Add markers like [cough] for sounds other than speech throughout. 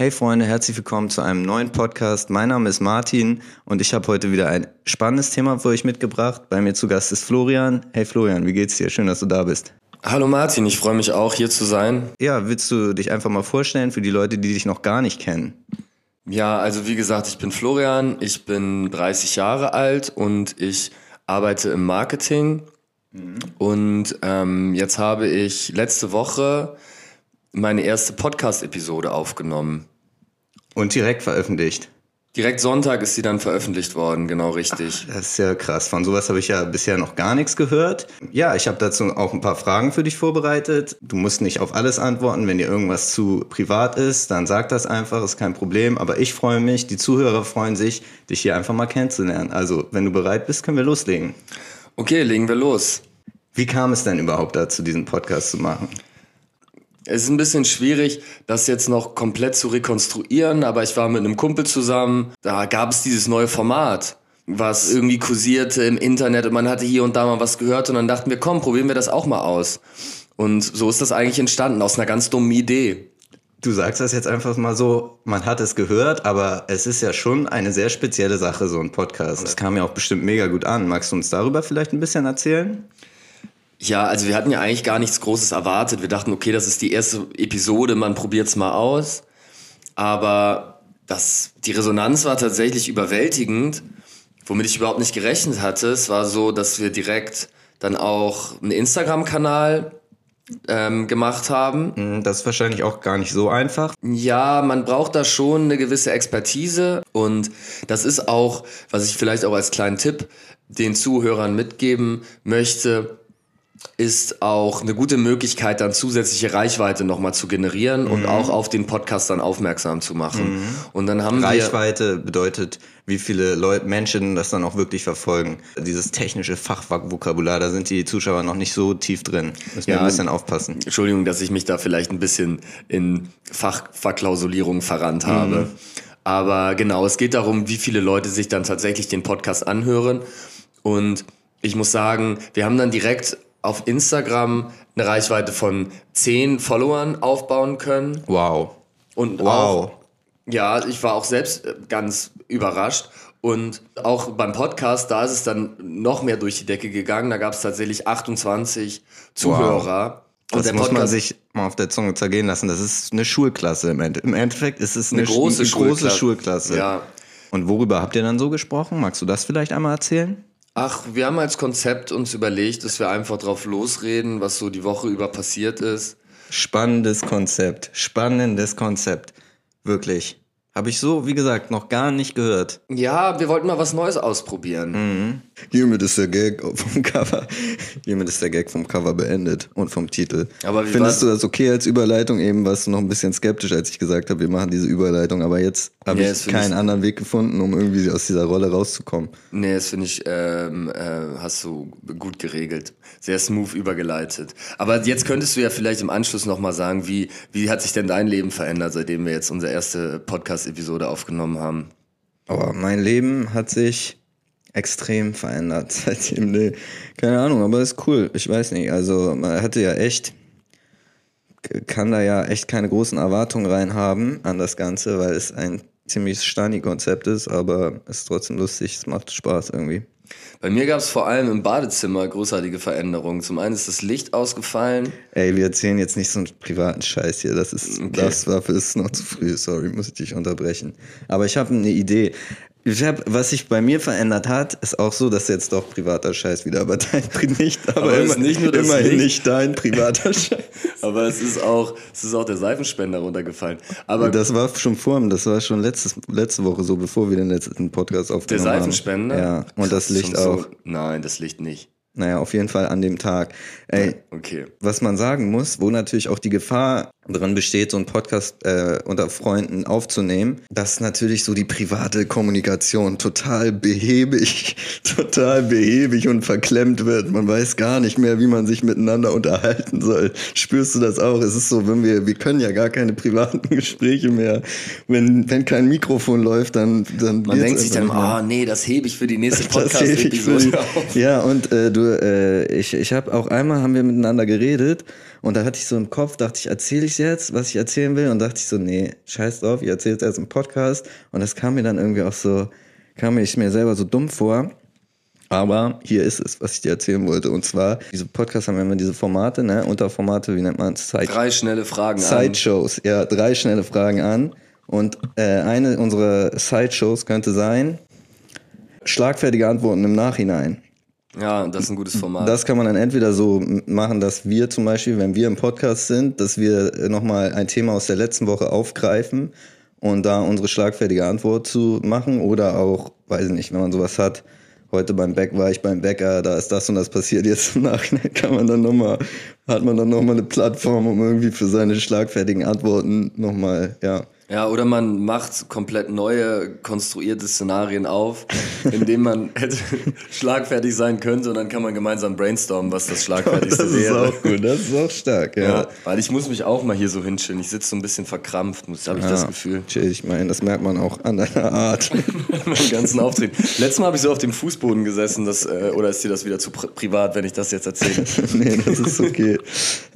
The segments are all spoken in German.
Hey Freunde, herzlich willkommen zu einem neuen Podcast. Mein Name ist Martin und ich habe heute wieder ein spannendes Thema für euch mitgebracht. Bei mir zu Gast ist Florian. Hey Florian, wie geht's dir? Schön, dass du da bist. Hallo Martin, ich freue mich auch hier zu sein. Ja, willst du dich einfach mal vorstellen für die Leute, die dich noch gar nicht kennen? Ja, also wie gesagt, ich bin Florian, ich bin 30 Jahre alt und ich arbeite im Marketing. Mhm. Und ähm, jetzt habe ich letzte Woche meine erste Podcast-Episode aufgenommen. Und direkt veröffentlicht. Direkt Sonntag ist sie dann veröffentlicht worden, genau richtig. Ach, das ist ja krass. Von sowas habe ich ja bisher noch gar nichts gehört. Ja, ich habe dazu auch ein paar Fragen für dich vorbereitet. Du musst nicht auf alles antworten. Wenn dir irgendwas zu privat ist, dann sag das einfach, ist kein Problem. Aber ich freue mich, die Zuhörer freuen sich, dich hier einfach mal kennenzulernen. Also, wenn du bereit bist, können wir loslegen. Okay, legen wir los. Wie kam es denn überhaupt dazu, diesen Podcast zu machen? Es ist ein bisschen schwierig, das jetzt noch komplett zu rekonstruieren, aber ich war mit einem Kumpel zusammen, da gab es dieses neue Format, was irgendwie kursierte im Internet und man hatte hier und da mal was gehört und dann dachten wir, komm, probieren wir das auch mal aus. Und so ist das eigentlich entstanden, aus einer ganz dummen Idee. Du sagst das jetzt einfach mal so, man hat es gehört, aber es ist ja schon eine sehr spezielle Sache, so ein Podcast. Es kam ja auch bestimmt mega gut an. Magst du uns darüber vielleicht ein bisschen erzählen? Ja, also wir hatten ja eigentlich gar nichts Großes erwartet. Wir dachten, okay, das ist die erste Episode, man probiert's mal aus. Aber das, die Resonanz war tatsächlich überwältigend, womit ich überhaupt nicht gerechnet hatte. Es war so, dass wir direkt dann auch einen Instagram-Kanal ähm, gemacht haben. Mhm, das ist wahrscheinlich auch gar nicht so einfach. Ja, man braucht da schon eine gewisse Expertise und das ist auch, was ich vielleicht auch als kleinen Tipp den Zuhörern mitgeben möchte, ist auch eine gute Möglichkeit, dann zusätzliche Reichweite nochmal zu generieren mhm. und auch auf den Podcast dann aufmerksam zu machen. Mhm. Und dann haben Reichweite bedeutet, wie viele Leute, Menschen das dann auch wirklich verfolgen. Dieses technische Fachvokabular, da sind die Zuschauer noch nicht so tief drin. Müssen ja, wir ein bisschen aufpassen. Entschuldigung, dass ich mich da vielleicht ein bisschen in Fachverklausulierung verrannt habe. Mhm. Aber genau, es geht darum, wie viele Leute sich dann tatsächlich den Podcast anhören. Und ich muss sagen, wir haben dann direkt auf Instagram eine Reichweite von 10 Followern aufbauen können. Wow. Und wow. Auch, ja, ich war auch selbst äh, ganz überrascht. Und auch beim Podcast, da ist es dann noch mehr durch die Decke gegangen. Da gab es tatsächlich 28 Zuhörer. Wow. Das muss man sich mal auf der Zunge zergehen lassen. Das ist eine Schulklasse im, Endeffekt. Im Endeffekt ist es eine, eine große, eine große Schulklasse. Schulklasse. Ja. Und worüber habt ihr dann so gesprochen? Magst du das vielleicht einmal erzählen? Ach, wir haben als Konzept uns überlegt, dass wir einfach drauf losreden, was so die Woche über passiert ist. Spannendes Konzept, spannendes Konzept. Wirklich. Habe ich so, wie gesagt, noch gar nicht gehört. Ja, wir wollten mal was Neues ausprobieren. Mhm. Hiermit ist der Gag vom Cover. Hiermit ist der Gag vom Cover beendet und vom Titel. Aber Findest du das okay als Überleitung? Eben warst du noch ein bisschen skeptisch, als ich gesagt habe, wir machen diese Überleitung. Aber jetzt habe ja, ich keinen ich anderen Weg gefunden, um irgendwie aus dieser Rolle rauszukommen. Nee, das finde ich, ähm, äh, hast du gut geregelt. Sehr smooth übergeleitet. Aber jetzt könntest du ja vielleicht im Anschluss nochmal sagen, wie, wie hat sich denn dein Leben verändert, seitdem wir jetzt unsere erste Podcast Podcast-Episode aufgenommen haben. Aber mein Leben hat sich extrem verändert [laughs] seitdem. Nee, keine Ahnung, aber ist cool. Ich weiß nicht. Also man hatte ja echt, kann da ja echt keine großen Erwartungen reinhaben an das Ganze, weil es ein ziemlich steiniges Konzept ist, aber es ist trotzdem lustig, es macht Spaß irgendwie. Bei mir gab es vor allem im Badezimmer großartige Veränderungen. Zum einen ist das Licht ausgefallen. Ey, wir erzählen jetzt nicht so einen privaten Scheiß hier. Das ist, okay. das war für ist noch zu früh. Sorry, muss ich dich unterbrechen. Aber ich habe eine Idee. Ich hab, was sich bei mir verändert hat, ist auch so, dass jetzt doch privater Scheiß wieder, aber dein [laughs] nicht, aber, aber immer, nicht nur immerhin Licht. nicht dein privater [laughs] Scheiß. aber es ist auch, es ist auch der Seifenspender runtergefallen. Aber das war schon vor, das war schon letztes, letzte Woche so, bevor wir den letzten Podcast aufgenommen haben. Der Seifenspender? Haben. Ja, und das Licht auch. So, nein, das Licht nicht. Naja, auf jeden Fall an dem Tag. Ey, okay. was man sagen muss, wo natürlich auch die Gefahr drin besteht, so einen Podcast äh, unter Freunden aufzunehmen, dass natürlich so die private Kommunikation total behäbig, [laughs] total behäbig und verklemmt wird. Man weiß gar nicht mehr, wie man sich miteinander unterhalten soll. Spürst du das auch? Es ist so, wenn wir, wir können ja gar keine privaten [laughs] Gespräche mehr. Wenn, wenn kein Mikrofon läuft, dann, dann Man denkt sich dann, ah, oh, nee, das hebe ich für die nächste [laughs] Podcast-Episode auf. Ja, und äh, du, äh, ich, ich habe auch einmal haben wir miteinander geredet Und da hatte ich so im Kopf, dachte ich, erzähle ich jetzt, was ich erzählen will? Und dachte ich so, nee, scheiß drauf, ich erzähle es erst im Podcast. Und das kam mir dann irgendwie auch so, kam mir ich mir selber so dumm vor. Aber hier ist es, was ich dir erzählen wollte. Und zwar, diese Podcasts haben immer diese Formate, ne? Unterformate, wie nennt man es? Side drei schnelle Fragen Sideshows, an. ja, drei schnelle Fragen an. Und äh, eine unserer Sideshows könnte sein, schlagfertige Antworten im Nachhinein. Ja, das ist ein gutes Format. Das kann man dann entweder so machen, dass wir zum Beispiel, wenn wir im Podcast sind, dass wir nochmal ein Thema aus der letzten Woche aufgreifen und da unsere schlagfertige Antwort zu machen oder auch, weiß ich nicht, wenn man sowas hat, heute beim Bäck war ich beim Bäcker, da ist das und das passiert, jetzt im Nachhinein [laughs] kann man dann nochmal, hat man dann nochmal eine Plattform, um irgendwie für seine schlagfertigen Antworten nochmal, ja, ja, oder man macht komplett neue, konstruierte Szenarien auf, [laughs] in denen man hätte [laughs] schlagfertig sein könnte und dann kann man gemeinsam brainstormen, was das Schlagfertigste das wäre. Das ist auch gut, das ist auch stark, ja. ja. Weil ich muss mich auch mal hier so hinstellen. Ich sitze so ein bisschen verkrampft, habe ich ja, das Gefühl. Chill, ich meine, das merkt man auch an deiner Art. [laughs] Meinem ganzen Auftreten. Letztes Mal habe ich so auf dem Fußboden gesessen, das, äh, oder ist dir das wieder zu pri privat, wenn ich das jetzt erzähle? nee, das ist okay. okay.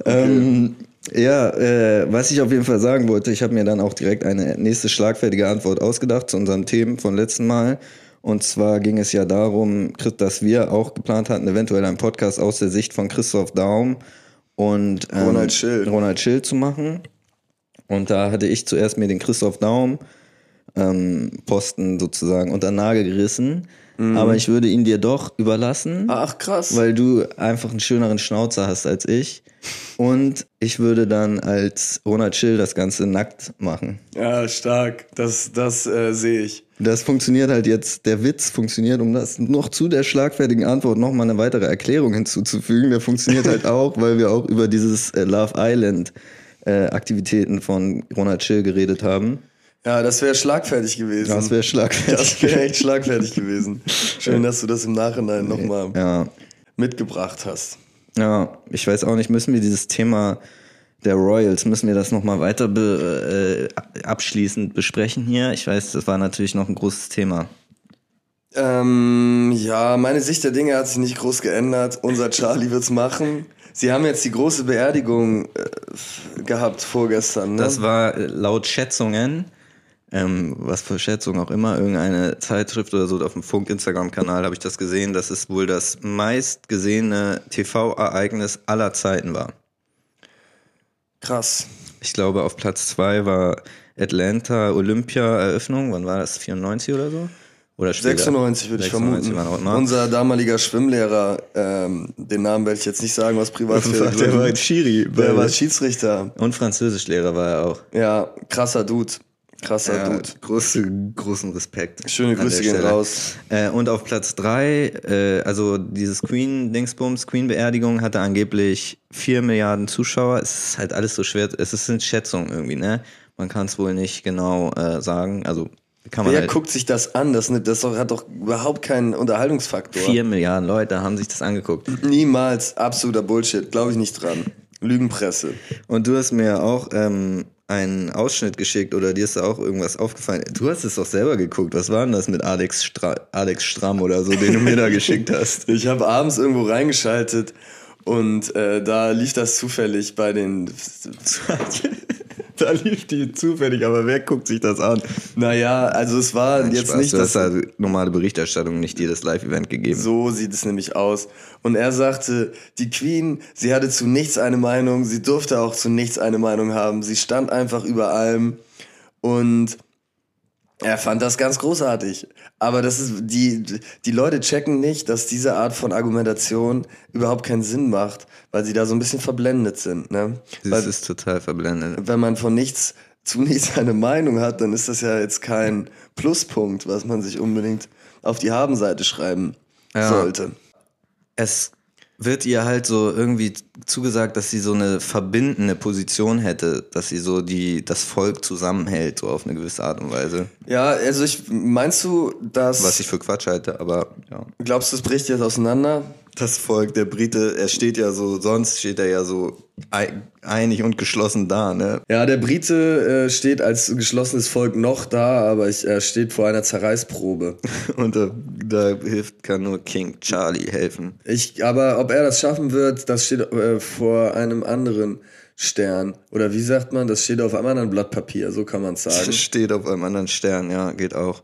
Ähm, ja, äh, was ich auf jeden Fall sagen wollte, ich habe mir dann auch direkt eine nächste schlagfertige Antwort ausgedacht zu unseren Themen von letzten Mal. Und zwar ging es ja darum, dass wir auch geplant hatten, eventuell einen Podcast aus der Sicht von Christoph Daum und ähm, Ronald Schill. Ronald Schill zu machen. Und da hatte ich zuerst mir den Christoph Daum ähm, Posten sozusagen unter den Nagel gerissen. Mhm. Aber ich würde ihn dir doch überlassen. Ach, krass. Weil du einfach einen schöneren Schnauzer hast als ich. Und ich würde dann als Ronald Chill das Ganze nackt machen. Ja, stark. Das, das äh, sehe ich. Das funktioniert halt jetzt, der Witz funktioniert, um das noch zu der schlagfertigen Antwort nochmal eine weitere Erklärung hinzuzufügen. Der funktioniert halt [laughs] auch, weil wir auch über dieses äh, Love Island äh, Aktivitäten von Ronald Chill geredet haben. Ja, das wäre schlagfertig gewesen. Das wäre schlagfertig. Das wäre echt [laughs] schlagfertig gewesen. Schön, dass du das im Nachhinein nochmal ja. mitgebracht hast. Ja, ich weiß auch nicht, müssen wir dieses Thema der Royals, müssen wir das nochmal weiter be, äh, abschließend besprechen hier? Ich weiß, das war natürlich noch ein großes Thema. Ähm, ja, meine Sicht der Dinge hat sich nicht groß geändert. Unser Charlie wird's machen. Sie haben jetzt die große Beerdigung äh, gehabt vorgestern. Ne? Das war äh, laut Schätzungen ähm, was für Schätzung auch immer, irgendeine Zeitschrift oder so auf dem Funk-Instagram-Kanal habe ich das gesehen, dass es wohl das meistgesehene TV-Ereignis aller Zeiten war. Krass. Ich glaube, auf Platz zwei war Atlanta Olympia-Eröffnung. Wann war das? 94 oder so? Oder später? 96 würde ich vermuten. Unser damaliger Schwimmlehrer, ähm, den Namen werde ich jetzt nicht sagen, was Privatsphäre Der war Schiri. Der war Schiedsrichter. Und Französischlehrer war er auch. Ja, krasser Dude. Krasser ja, Dude. Große, großen Respekt. Schöne Grüße gehen raus. Äh, und auf Platz drei, äh, also dieses Queen-Dingsbums, Queen-Beerdigung hatte angeblich vier Milliarden Zuschauer. Es ist halt alles so schwer, es sind Schätzungen irgendwie, ne? Man kann es wohl nicht genau äh, sagen. Also kann man Wer halt guckt sich das an? Das, das hat doch überhaupt keinen Unterhaltungsfaktor. Vier Milliarden Leute haben sich das angeguckt. Niemals. Absoluter Bullshit. Glaube ich nicht dran. Lügenpresse. Und du hast mir auch ähm, einen Ausschnitt geschickt oder dir ist da auch irgendwas aufgefallen? Du hast es doch selber geguckt. Was war denn das mit Alex, Stra Alex Stramm oder so, den du mir da [laughs] geschickt hast? Ich habe abends irgendwo reingeschaltet und äh, da lief das zufällig bei den. [laughs] da lief die zufällig, aber wer guckt sich das an? Naja, also es war Nein, jetzt Spaß. nicht. Du hast da normale Berichterstattung, nicht jedes Live-Event gegeben. So sieht es nämlich aus. Und er sagte, die Queen, sie hatte zu nichts eine Meinung, sie durfte auch zu nichts eine Meinung haben. Sie stand einfach über allem. Und er fand das ganz großartig. Aber das ist, die, die Leute checken nicht, dass diese Art von Argumentation überhaupt keinen Sinn macht, weil sie da so ein bisschen verblendet sind. Ne? Das weil, ist total verblendet. Wenn man von nichts zu nichts eine Meinung hat, dann ist das ja jetzt kein Pluspunkt, was man sich unbedingt auf die Habenseite schreiben ja. sollte. Es wird ihr halt so irgendwie zugesagt, dass sie so eine verbindende Position hätte, dass sie so die das Volk zusammenhält, so auf eine gewisse Art und Weise. Ja, also ich meinst du, dass was ich für Quatsch halte, aber ja. Glaubst du, es bricht jetzt auseinander? Das Volk, der Brite, er steht ja so, sonst steht er ja so einig und geschlossen da, ne? Ja, der Brite äh, steht als geschlossenes Volk noch da, aber ich, er steht vor einer Zerreißprobe. [laughs] und da, da, hilft, kann nur King Charlie helfen. Ich, aber ob er das schaffen wird, das steht äh, vor einem anderen Stern. Oder wie sagt man, das steht auf einem anderen Blatt Papier, so kann man es sagen. Das steht auf einem anderen Stern, ja, geht auch.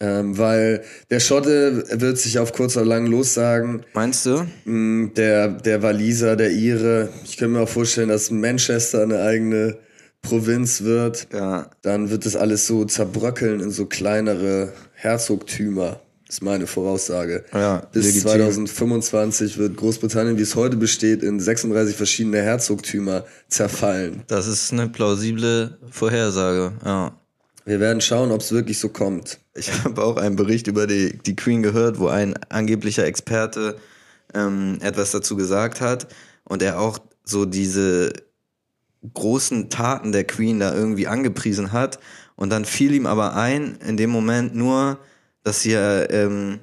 Ähm, weil der Schotte wird sich auf kurz oder lang lossagen. Meinst du? Mm, der, der Waliser, der Ire. Ich könnte mir auch vorstellen, dass Manchester eine eigene Provinz wird. Ja. Dann wird das alles so zerbröckeln in so kleinere Herzogtümer. Das ist meine Voraussage. Ja, Bis legitim. 2025 wird Großbritannien, wie es heute besteht, in 36 verschiedene Herzogtümer zerfallen. Das ist eine plausible Vorhersage, ja. Wir werden schauen, ob es wirklich so kommt. Ich [laughs] habe auch einen Bericht über die, die Queen gehört, wo ein angeblicher Experte ähm, etwas dazu gesagt hat und er auch so diese großen Taten der Queen da irgendwie angepriesen hat. Und dann fiel ihm aber ein, in dem Moment nur, dass sie ähm,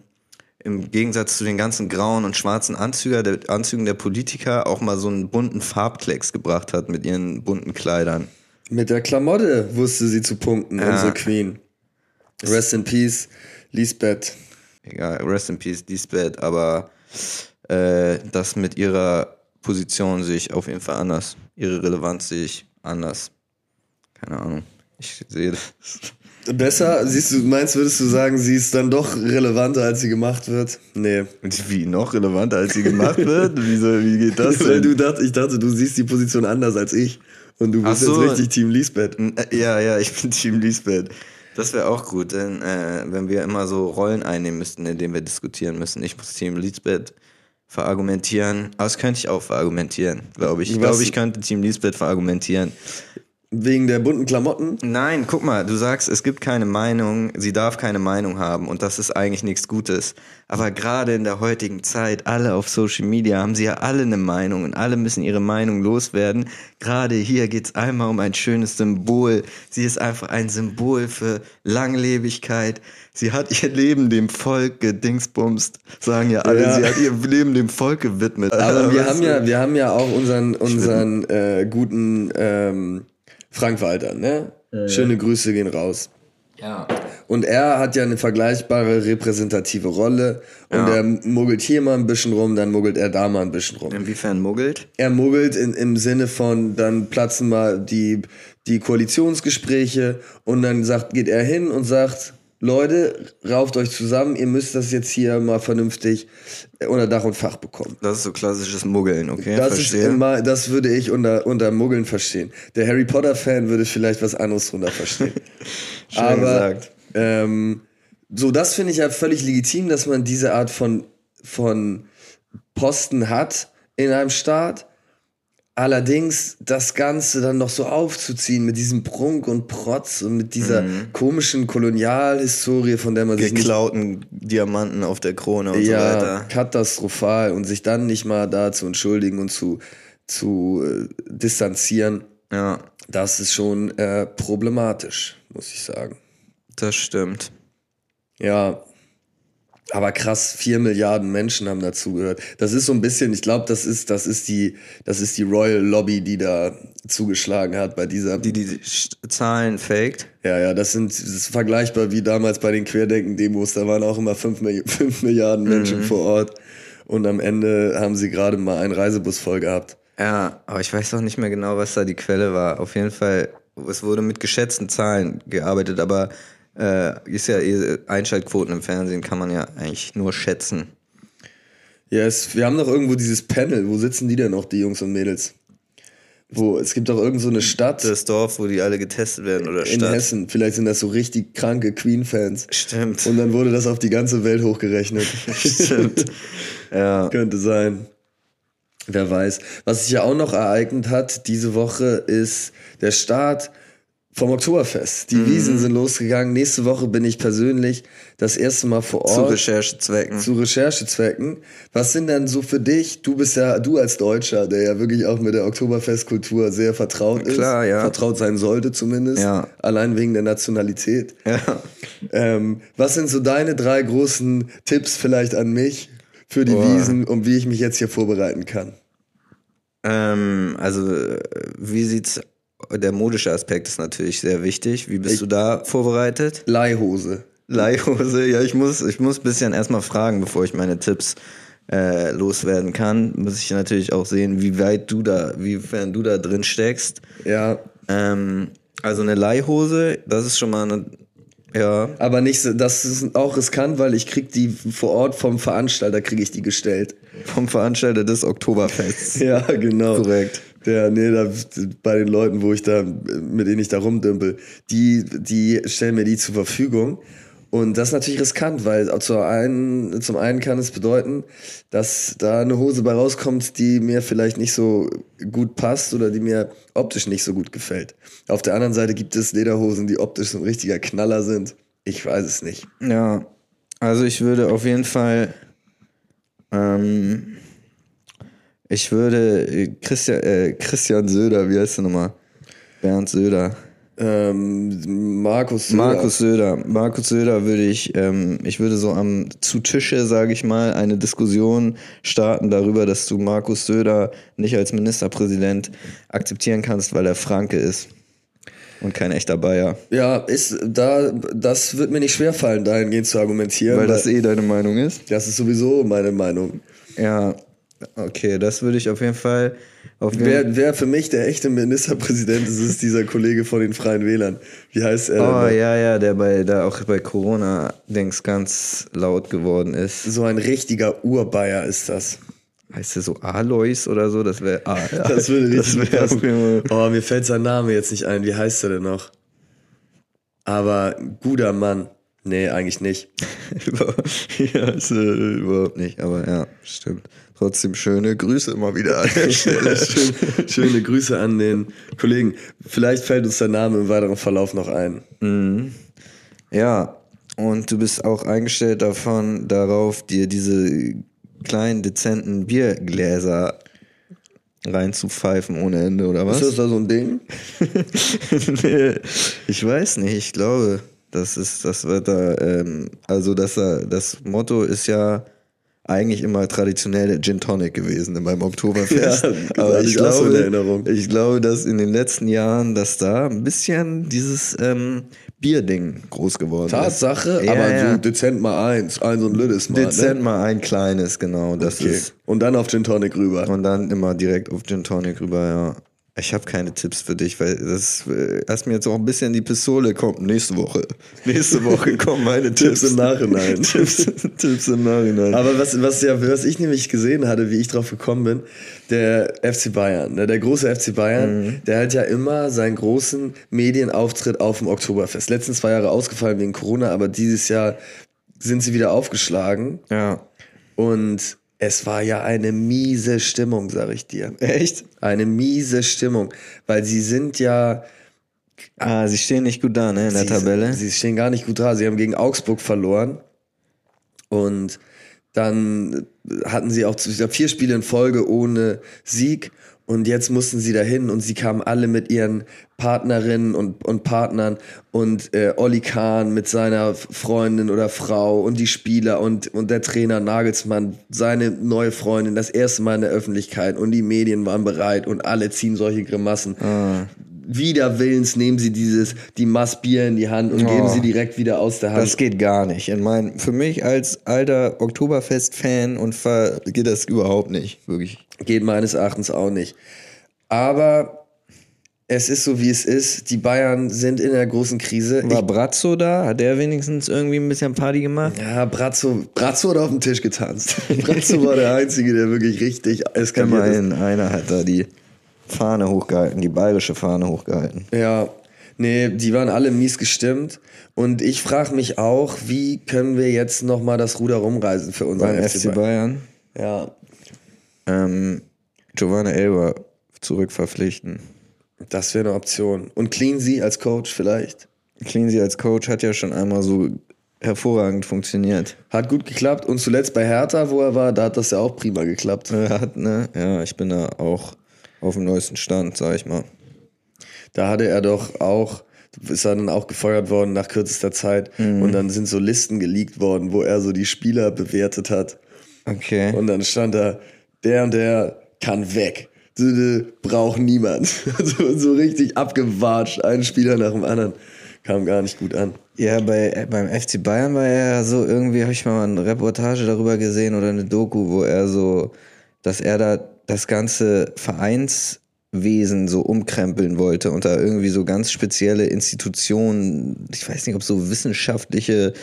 im Gegensatz zu den ganzen grauen und schwarzen Anzüger, der, Anzügen der Politiker auch mal so einen bunten Farbklecks gebracht hat mit ihren bunten Kleidern. Mit der Klamotte wusste sie zu punkten, ja. unsere Queen. Rest in Peace, Lisbeth. Ja, Rest in Peace, Lisbeth, aber äh, das mit ihrer Position sehe ich auf jeden Fall anders. Ihre Relevanz sehe ich anders. Keine Ahnung. Ich sehe das. Besser? Siehst du, meinst, würdest du sagen, sie ist dann doch relevanter, als sie gemacht wird? Nee. Wie noch relevanter, als sie gemacht wird? Wieso, wie geht das? [laughs] Weil du dacht, ich dachte, du siehst die Position anders als ich. Und du bist so, jetzt richtig Team Lisbeth. Äh, ja, ja, ich bin [laughs] Team Lisbeth. Das wäre auch gut, denn äh, wenn wir immer so Rollen einnehmen müssten, in denen wir diskutieren müssen. Ich muss Team Lisbeth verargumentieren. Aber das könnte ich auch verargumentieren, glaube ich. Ich glaube, ich könnte Team Lisbeth verargumentieren. Wegen der bunten Klamotten? Nein, guck mal, du sagst, es gibt keine Meinung, sie darf keine Meinung haben und das ist eigentlich nichts Gutes. Aber gerade in der heutigen Zeit, alle auf Social Media haben sie ja alle eine Meinung und alle müssen ihre Meinung loswerden. Gerade hier geht es einmal um ein schönes Symbol. Sie ist einfach ein Symbol für Langlebigkeit. Sie hat ihr Leben dem Volk gedingsbumst, sagen ja alle. Ja. Sie hat ihr Leben dem Volk gewidmet. Aber wir [laughs] haben ja, wir haben ja auch unseren, unseren äh, guten ähm, Frank Walter, ne? Äh. Schöne Grüße gehen raus. Ja. Und er hat ja eine vergleichbare repräsentative Rolle. Und ja. er muggelt hier mal ein bisschen rum, dann muggelt er da mal ein bisschen rum. Inwiefern muggelt? Er muggelt in, im Sinne von, dann platzen mal die, die Koalitionsgespräche und dann sagt, geht er hin und sagt, Leute, rauft euch zusammen, ihr müsst das jetzt hier mal vernünftig unter Dach und Fach bekommen. Das ist so klassisches Muggeln, okay? Das, Verstehe. ist immer, das würde ich unter, unter Muggeln verstehen. Der Harry Potter-Fan würde vielleicht was anderes drunter verstehen. [laughs] Schön Aber, gesagt. Ähm, so, das finde ich ja völlig legitim, dass man diese Art von, von Posten hat in einem Staat. Allerdings das Ganze dann noch so aufzuziehen mit diesem Prunk und Protz und mit dieser mhm. komischen Kolonialhistorie, von der man sich geklauten Diamanten auf der Krone und ja, so weiter. katastrophal und sich dann nicht mal da zu entschuldigen und zu zu äh, distanzieren. Ja, das ist schon äh, problematisch, muss ich sagen. Das stimmt. Ja, aber krass, vier Milliarden Menschen haben dazugehört. Das ist so ein bisschen, ich glaube, das ist, das ist die, das ist die Royal Lobby, die da zugeschlagen hat bei dieser. Die die Zahlen faked. Ja, ja, das sind, das ist vergleichbar wie damals bei den Querdenken-Demos. Da waren auch immer fünf, [laughs] fünf Milliarden Menschen mhm. vor Ort. Und am Ende haben sie gerade mal einen Reisebus voll gehabt. Ja, aber ich weiß auch nicht mehr genau, was da die Quelle war. Auf jeden Fall, es wurde mit geschätzten Zahlen gearbeitet, aber äh, ist ja Einschaltquoten im Fernsehen kann man ja eigentlich nur schätzen. Yes, wir haben doch irgendwo dieses Panel. Wo sitzen die denn noch, die Jungs und Mädels? Wo, es gibt doch irgend so eine Stadt. Das Dorf, wo die alle getestet werden, oder In Stadt. Hessen. Vielleicht sind das so richtig kranke Queen-Fans. Stimmt. Und dann wurde das auf die ganze Welt hochgerechnet. [laughs] Stimmt. ja. Könnte sein. Wer weiß. Was sich ja auch noch ereignet hat diese Woche ist der Start vom Oktoberfest. Die mhm. Wiesen sind losgegangen. Nächste Woche bin ich persönlich das erste Mal vor Ort. Zu Recherchezwecken. Zu Recherchezwecken. Was sind denn so für dich? Du bist ja, du als Deutscher, der ja wirklich auch mit der Oktoberfestkultur sehr vertraut ist. Klar, ja. Vertraut sein sollte zumindest. Ja. Allein wegen der Nationalität. Ja. Ähm, was sind so deine drei großen Tipps vielleicht an mich? für die Boah. Wiesen und wie ich mich jetzt hier vorbereiten kann. Ähm, also, wie sieht's, der modische Aspekt ist natürlich sehr wichtig. Wie bist du da vorbereitet? Leihhose. Leihhose, ja, ich muss, ich muss ein bisschen erstmal fragen, bevor ich meine Tipps äh, loswerden kann. Muss ich natürlich auch sehen, wie weit du da, wiefern du da drin steckst. Ja, Ähm, also eine Leihhose, das ist schon mal eine, ja, aber nicht so, das ist auch riskant, weil ich krieg die vor Ort vom Veranstalter kriege ich die gestellt. vom Veranstalter des Oktoberfests. [laughs] Ja, genau. Korrekt. Ja, nee, da, bei den Leuten, wo ich da, mit denen ich da rumdümpel, die, die stellen mir die zur Verfügung. Und das ist natürlich riskant, weil zum einen, zum einen kann es bedeuten, dass da eine Hose bei rauskommt, die mir vielleicht nicht so gut passt oder die mir optisch nicht so gut gefällt. Auf der anderen Seite gibt es Lederhosen, die optisch ein richtiger Knaller sind. Ich weiß es nicht. Ja, also ich würde auf jeden Fall, ähm, ich würde äh, Christian, äh, Christian Söder, wie heißt der nochmal? Bernd Söder. Ähm, Markus Söder. Markus Söder. Markus Söder würde ich, ähm, ich würde so am zu Tische, sage ich mal, eine Diskussion starten darüber, dass du Markus Söder nicht als Ministerpräsident akzeptieren kannst, weil er Franke ist und kein echter Bayer. Ja, ist da, das wird mir nicht schwerfallen, dahingehend zu argumentieren. Weil das eh deine Meinung ist. das ist sowieso meine Meinung. Ja, okay, das würde ich auf jeden Fall. Auf jeden Wer, wer für mich der echte Ministerpräsident ist, ist dieser Kollege von den Freien Wählern. Wie heißt er? Oh denn? ja, ja, der bei da auch bei Corona Dings ganz laut geworden ist. So ein richtiger Urbayer ist das. Heißt der so Alois oder so? Das wäre ah, ja. Das würde richtig das passen. Oh, mir fällt sein Name jetzt nicht ein. Wie heißt er denn noch? Aber guter Mann. Nee, eigentlich nicht. [laughs] [laughs] ja, ist, äh, überhaupt nicht, aber ja, stimmt. Trotzdem schöne Grüße immer wieder an der [laughs] Stelle. Schön, schöne Grüße an den Kollegen. Vielleicht fällt uns der Name im weiteren Verlauf noch ein. Ja, und du bist auch eingestellt davon, darauf, dir diese kleinen, dezenten Biergläser reinzupfeifen ohne Ende, oder was? Ist das da so ein Ding? [laughs] nee, ich weiß nicht, ich glaube, das ist, das wird da, ähm, also das, das Motto ist ja eigentlich immer traditionell Gin Tonic gewesen in meinem Oktoberfest. [laughs] Ja, Aber hatte ich so glaube, Erinnerung. ich glaube, dass in den letzten Jahren, dass da ein bisschen dieses ähm, Bierding groß geworden Tatsache, ist. Ja, aber ja. so dezent mal eins, eins und Lüttes mal. Dezent Ne? mal ein kleines, genau. Das Okay. ist. Und dann auf Gin Tonic rüber. Und dann immer direkt auf Gin Tonic rüber, ja. Ich habe keine Tipps für dich, weil das äh, erst mir jetzt auch ein bisschen die Pistole kommt. Nächste Woche. Nächste Woche [laughs] kommen meine Tipps. Tipps im Nachhinein. [laughs] Tipps, Tipps im Nachhinein. Aber was, was, ja, was ich nämlich gesehen hatte, wie ich drauf gekommen bin, der FC Bayern, ne, der große FC Bayern, der hat ja immer seinen großen Medienauftritt auf dem Oktoberfest. Letzten zwei Jahre ausgefallen wegen Corona, aber dieses Jahr sind sie wieder aufgeschlagen ja. und es war ja eine miese Stimmung, sag ich dir. [laughs] Echt? Eine miese Stimmung, weil sie sind ja Ah, sie stehen nicht gut da, ne, in der sie, Tabelle. Sie stehen gar nicht gut da. Sie haben gegen Augsburg verloren. Und dann hatten sie auch vier Spiele in Folge ohne Sieg. Und jetzt mussten sie dahin und sie kamen alle mit ihren Partnerinnen und, und Partnern und äh, Olli Kahn mit seiner Freundin oder Frau und die Spieler und, und der Trainer Nagelsmann, seine neue Freundin, das erste Mal in der Öffentlichkeit und die Medien waren bereit und alle ziehen solche Grimassen. Wider Willens nehmen sie dieses, die Maß Bier in die Hand und geben Oh. sie direkt wieder aus der Hand. Das geht gar nicht. In mein, für mich als alter Oktoberfest-Fan und Ver geht das überhaupt nicht. Wirklich. Geht meines Erachtens auch nicht. Aber es ist so, wie es ist. Die Bayern sind in der großen Krise. War Brazzo da? Hat der wenigstens irgendwie ein bisschen Party gemacht? Ich, ja, Brazzo, Brazzo hat auf dem Tisch getanzt. [laughs] Brazzo war der Einzige, der wirklich richtig eskaliert ist. Immerhin, einer hat da die Fahne hochgehalten, die bayerische Fahne hochgehalten. Ja, nee, die waren alle mies gestimmt. Und ich frage mich auch, wie können wir jetzt nochmal das Ruder rumreißen für unseren Beim FC Bayern. Ja, Ähm, Giovanna Elber zurückverpflichten. das wäre eine Option. Und Cleansey als Coach vielleicht. Cleansey als Coach hat ja schon einmal so hervorragend funktioniert. Hat gut geklappt. Und zuletzt bei Hertha, wo er war, da hat das ja auch prima geklappt. Hat, ne? Ja, ich bin da auch auf dem neuesten Stand, sag ich mal. Da hatte er doch auch, ist er dann auch gefeuert worden nach kürzester Zeit. Und dann sind so Listen geleakt worden, wo er so die Spieler bewertet hat. Okay. Und dann stand da, der und der kann weg. Braucht niemand. [laughs] so, so richtig abgewatscht, ein Spieler nach dem anderen. Kam gar nicht gut an. Ja, bei, beim FC Bayern war er so, irgendwie habe ich mal eine Reportage darüber gesehen oder eine Doku, wo er so, dass er da das ganze Vereinswesen so umkrempeln wollte und da irgendwie so ganz spezielle Institutionen, ich weiß nicht, ob so wissenschaftliche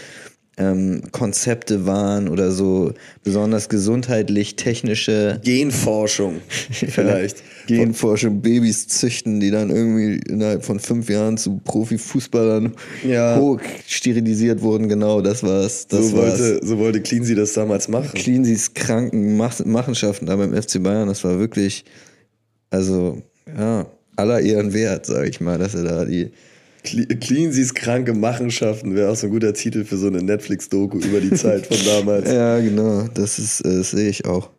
ähm, Konzepte waren oder so besonders gesundheitlich technische Genforschung [laughs] vielleicht. Genforschung, Babys züchten, die dann irgendwie innerhalb von fünf Jahren zu Profifußballern Ja. hoch sterilisiert wurden. Genau, das war's. Das so, war's. wollte, so wollte Cleansy das damals machen. Cleansys kranken Mach Machenschaften da beim FC Bayern, das war wirklich, also, ja, aller Ehren wert, sag ich mal, dass er da die, Cle- Cleansys kranke Machenschaften wäre auch so ein guter Titel für so eine Netflix-Doku über die Zeit von damals. [laughs] ja, genau, das ist, äh, sehe ich auch.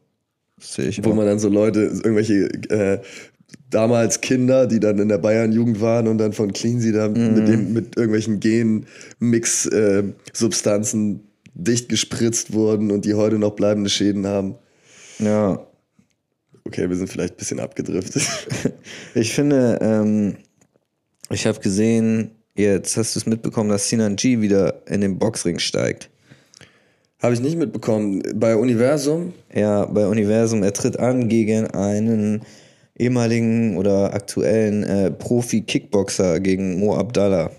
Sehe ich Wo auch. man dann so Leute, irgendwelche äh, damals Kinder, die dann in der Bayern-Jugend waren und dann von Cleansy da Mhm. mit, dem, mit irgendwelchen Gen-Mix-Substanzen dicht gespritzt wurden und die heute noch bleibende Schäden haben. Ja, Okay, wir sind vielleicht ein bisschen abgedriftet. [laughs] Ich finde, ähm, ich habe gesehen, jetzt hast du es mitbekommen, dass Sinan G wieder in den Boxring steigt. Habe ich nicht mitbekommen. Bei Universum? Ja, bei Universum, er tritt an gegen einen ehemaligen oder aktuellen äh, Profi-Kickboxer, gegen Mo Abdallah.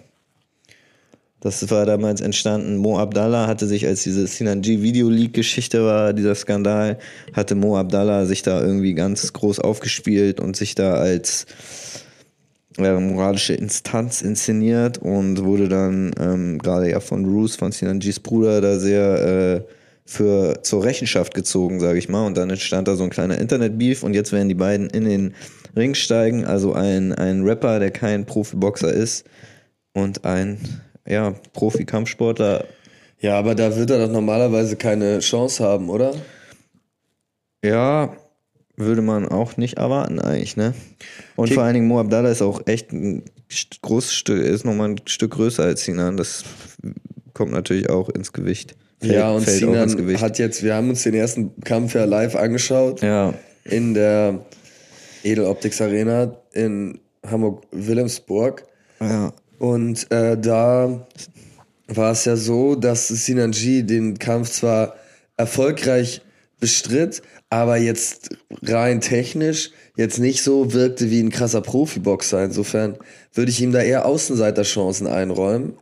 Das war damals entstanden. Mo Abdallah hatte sich, als diese Sinan G Video Leak Geschichte war, dieser Skandal, hatte Mo Abdallah sich da irgendwie ganz groß aufgespielt und sich da als äh, moralische Instanz inszeniert und wurde dann ähm, gerade ja von Roos, von Sinan Gs Bruder, da sehr äh, für zur Rechenschaft gezogen, sage ich mal. Und dann entstand da so ein kleiner Internet-Beef und jetzt werden die beiden in den Ring steigen. Also ein, ein Rapper, der kein Profiboxer ist und ein ja, Profi-Kampfsportler. Ja, aber da wird er doch normalerweise keine Chance haben, oder? Ja, würde man auch nicht erwarten eigentlich, ne? Und vor allen Dingen Mo Abdallah ist auch echt ein großes Stück, ist nochmal ein Stück größer als Sinan. Das kommt natürlich auch ins Gewicht. Fällt- ja, und Sinan hat jetzt, wir haben uns den ersten Kampf ja live angeschaut ja, in der Edeloptics Arena in Hamburg-Wilhelmsburg. ja, Und äh, da war es ja so, dass Sinan G den Kampf zwar erfolgreich bestritt, aber jetzt rein technisch jetzt nicht so wirkte wie ein krasser Profiboxer. Insofern würde ich ihm da eher Außenseiterchancen einräumen.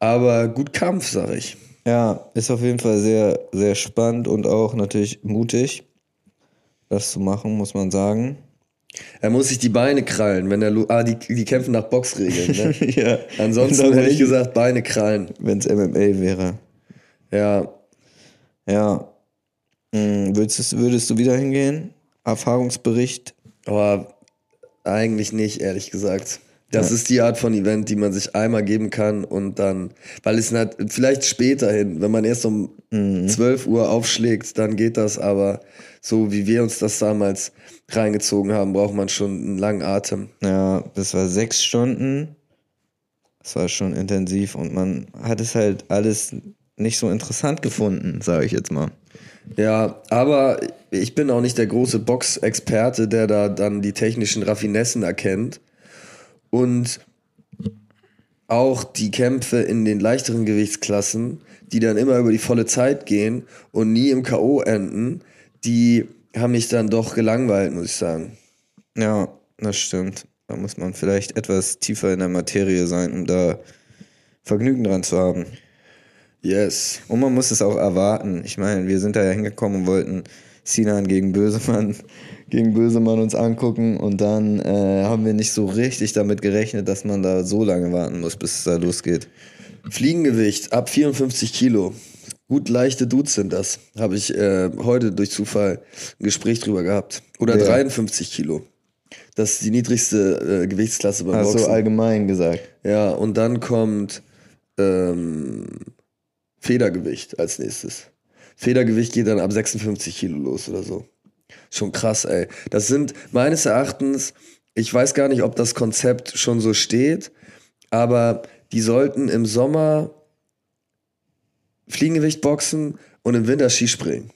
Aber gut Kampf, sag ich. ja, ist auf jeden Fall sehr, sehr spannend und auch natürlich mutig, das zu machen, muss man sagen. Er muss sich die Beine krallen, wenn er. Ah, die, die kämpfen nach Boxregeln, ne? [laughs] ja. Ansonsten hätte ich gesagt, Beine krallen. Wenn es MMA wäre. Ja. Ja. Hm, würdest, du- würdest du wieder hingehen? Erfahrungsbericht? Aber eigentlich nicht, ehrlich gesagt. Das ist die Art von Event, die man sich einmal geben kann und dann, weil es nicht, vielleicht später hin, wenn man erst um 12 Uhr aufschlägt, dann geht das, aber so wie wir uns das damals reingezogen haben, braucht man schon einen langen Atem. Ja, das war sechs Stunden. Das war schon intensiv und man hat es halt alles nicht so interessant gefunden, sage ich jetzt mal. Ja, aber ich bin auch nicht der große Boxexperte, der da dann die technischen Raffinessen erkennt. Und auch die Kämpfe in den leichteren Gewichtsklassen, die dann immer über die volle Zeit gehen und nie im K.O. enden, die haben mich dann doch gelangweilt, muss ich sagen. Ja, das stimmt. Da muss man vielleicht etwas tiefer in der Materie sein, um da Vergnügen dran zu haben. Yes. Und man muss es auch erwarten. Ich meine, wir sind da ja hingekommen und wollten Sinan gegen Bösemann, [laughs] gegen Bösemann uns angucken und dann äh, haben wir nicht so richtig damit gerechnet, dass man da so lange warten muss, bis es da losgeht. Fliegengewicht ab 54 Kilo. Gut leichte Dudes sind das. Habe ich äh, heute durch Zufall ein Gespräch drüber gehabt. Oder Ja. 53 Kilo. Das ist die niedrigste äh, Gewichtsklasse beim Hast du Boxen. allgemein gesagt. Ja, und dann kommt ähm, Federgewicht als nächstes. Federgewicht geht dann ab 56 Kilo los oder so. Schon krass, ey. Das sind meines Erachtens, ich weiß gar nicht, ob das Konzept schon so steht, aber die sollten im Sommer Fliegengewicht boxen und im Winter Skispringen.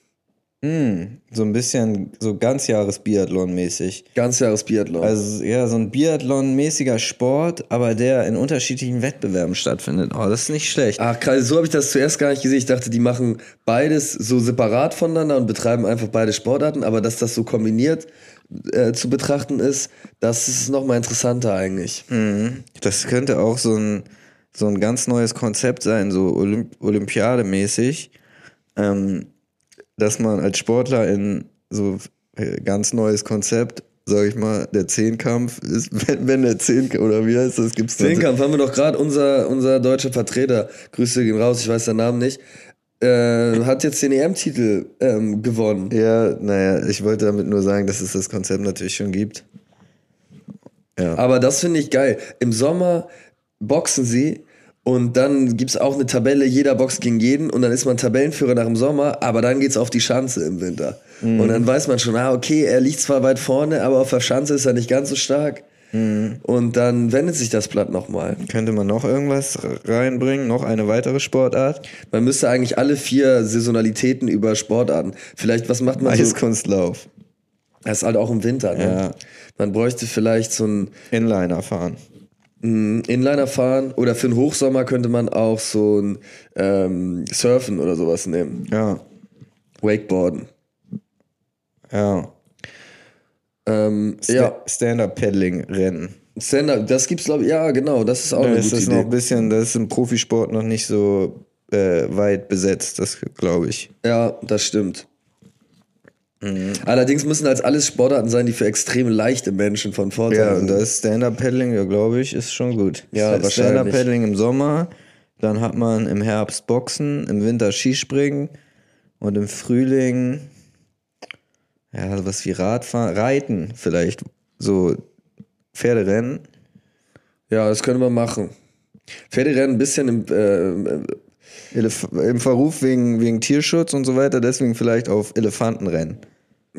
Hm, so ein bisschen, so Ganzjahres-Biathlon-mäßig. Ganzjahres-Biathlon. Also ja, so ein Biathlon-mäßiger Sport, aber der in unterschiedlichen Wettbewerben stattfindet. Oh, das ist nicht schlecht. Ach, krass, so habe ich das zuerst gar nicht gesehen. Ich dachte, die machen beides so separat voneinander und betreiben einfach beide Sportarten, aber dass das so kombiniert äh, zu betrachten ist, das ist nochmal interessanter eigentlich. Mhm. Das könnte auch so ein, so ein ganz neues Konzept sein, so Olymp Olympiademäßig. Ähm, dass man als Sportler in so äh, ganz neues Konzept, sag ich mal, der Zehnkampf ist, [laughs] wenn, wenn der Zehnkampf, oder wie heißt das, gibt's Zehnkampf haben wir doch gerade, unser, unser deutscher Vertreter, Grüße gehen raus, ich weiß den Namen nicht, äh, hat jetzt den EM-Titel ähm, gewonnen. Ja, naja, ich wollte damit nur sagen, dass es das Konzept natürlich schon gibt. Ja. Aber das finde ich geil. Im Sommer boxen sie und dann gibt es auch eine Tabelle, jeder boxt gegen jeden und dann ist man Tabellenführer nach dem Sommer, aber dann geht es auf die Schanze im Winter. Mhm. Und dann weiß man schon, ah, okay, er liegt zwar weit vorne, aber auf der Schanze ist er nicht ganz so stark. Mhm. Und dann wendet sich das Blatt nochmal. Könnte man noch irgendwas reinbringen? Noch eine weitere Sportart? Man müsste eigentlich alle vier Saisonalitäten über Sportarten. Vielleicht, was macht man Eiskunstlauf. So? Das ist halt auch im Winter, ne? Ja. Man bräuchte vielleicht so ein. Inliner fahren. Mhm, Inliner fahren oder für den Hochsommer könnte man auch so ein ähm, Surfen oder sowas nehmen. Ja. Wakeboarden. Ja. Ähm, St ja. Stand-up-Paddling-Rennen. Stand-up, das gibt's glaube ich, ja genau, das ist auch ja, eine gute ist Idee. Noch ein bisschen, das ist im Profisport noch nicht so äh, weit besetzt, das glaube ich. Ja, das stimmt. Mhm. Allerdings müssen als alles Sportarten sein, die für extrem leichte Menschen von Vorteil ja, sind. Ja, und das Stand-Up-Paddling, ja, glaube ich, ist schon gut. Ja, wahrscheinlich. Stand-Up-Paddling im Sommer, dann hat man im Herbst Boxen, im Winter Skispringen und im Frühling, ja, was wie Radfahren, Reiten vielleicht, so Pferderennen. Ja, das können wir machen. Pferderennen ein bisschen im, äh, im Verruf wegen, wegen Tierschutz und so weiter, deswegen vielleicht auf Elefantenrennen.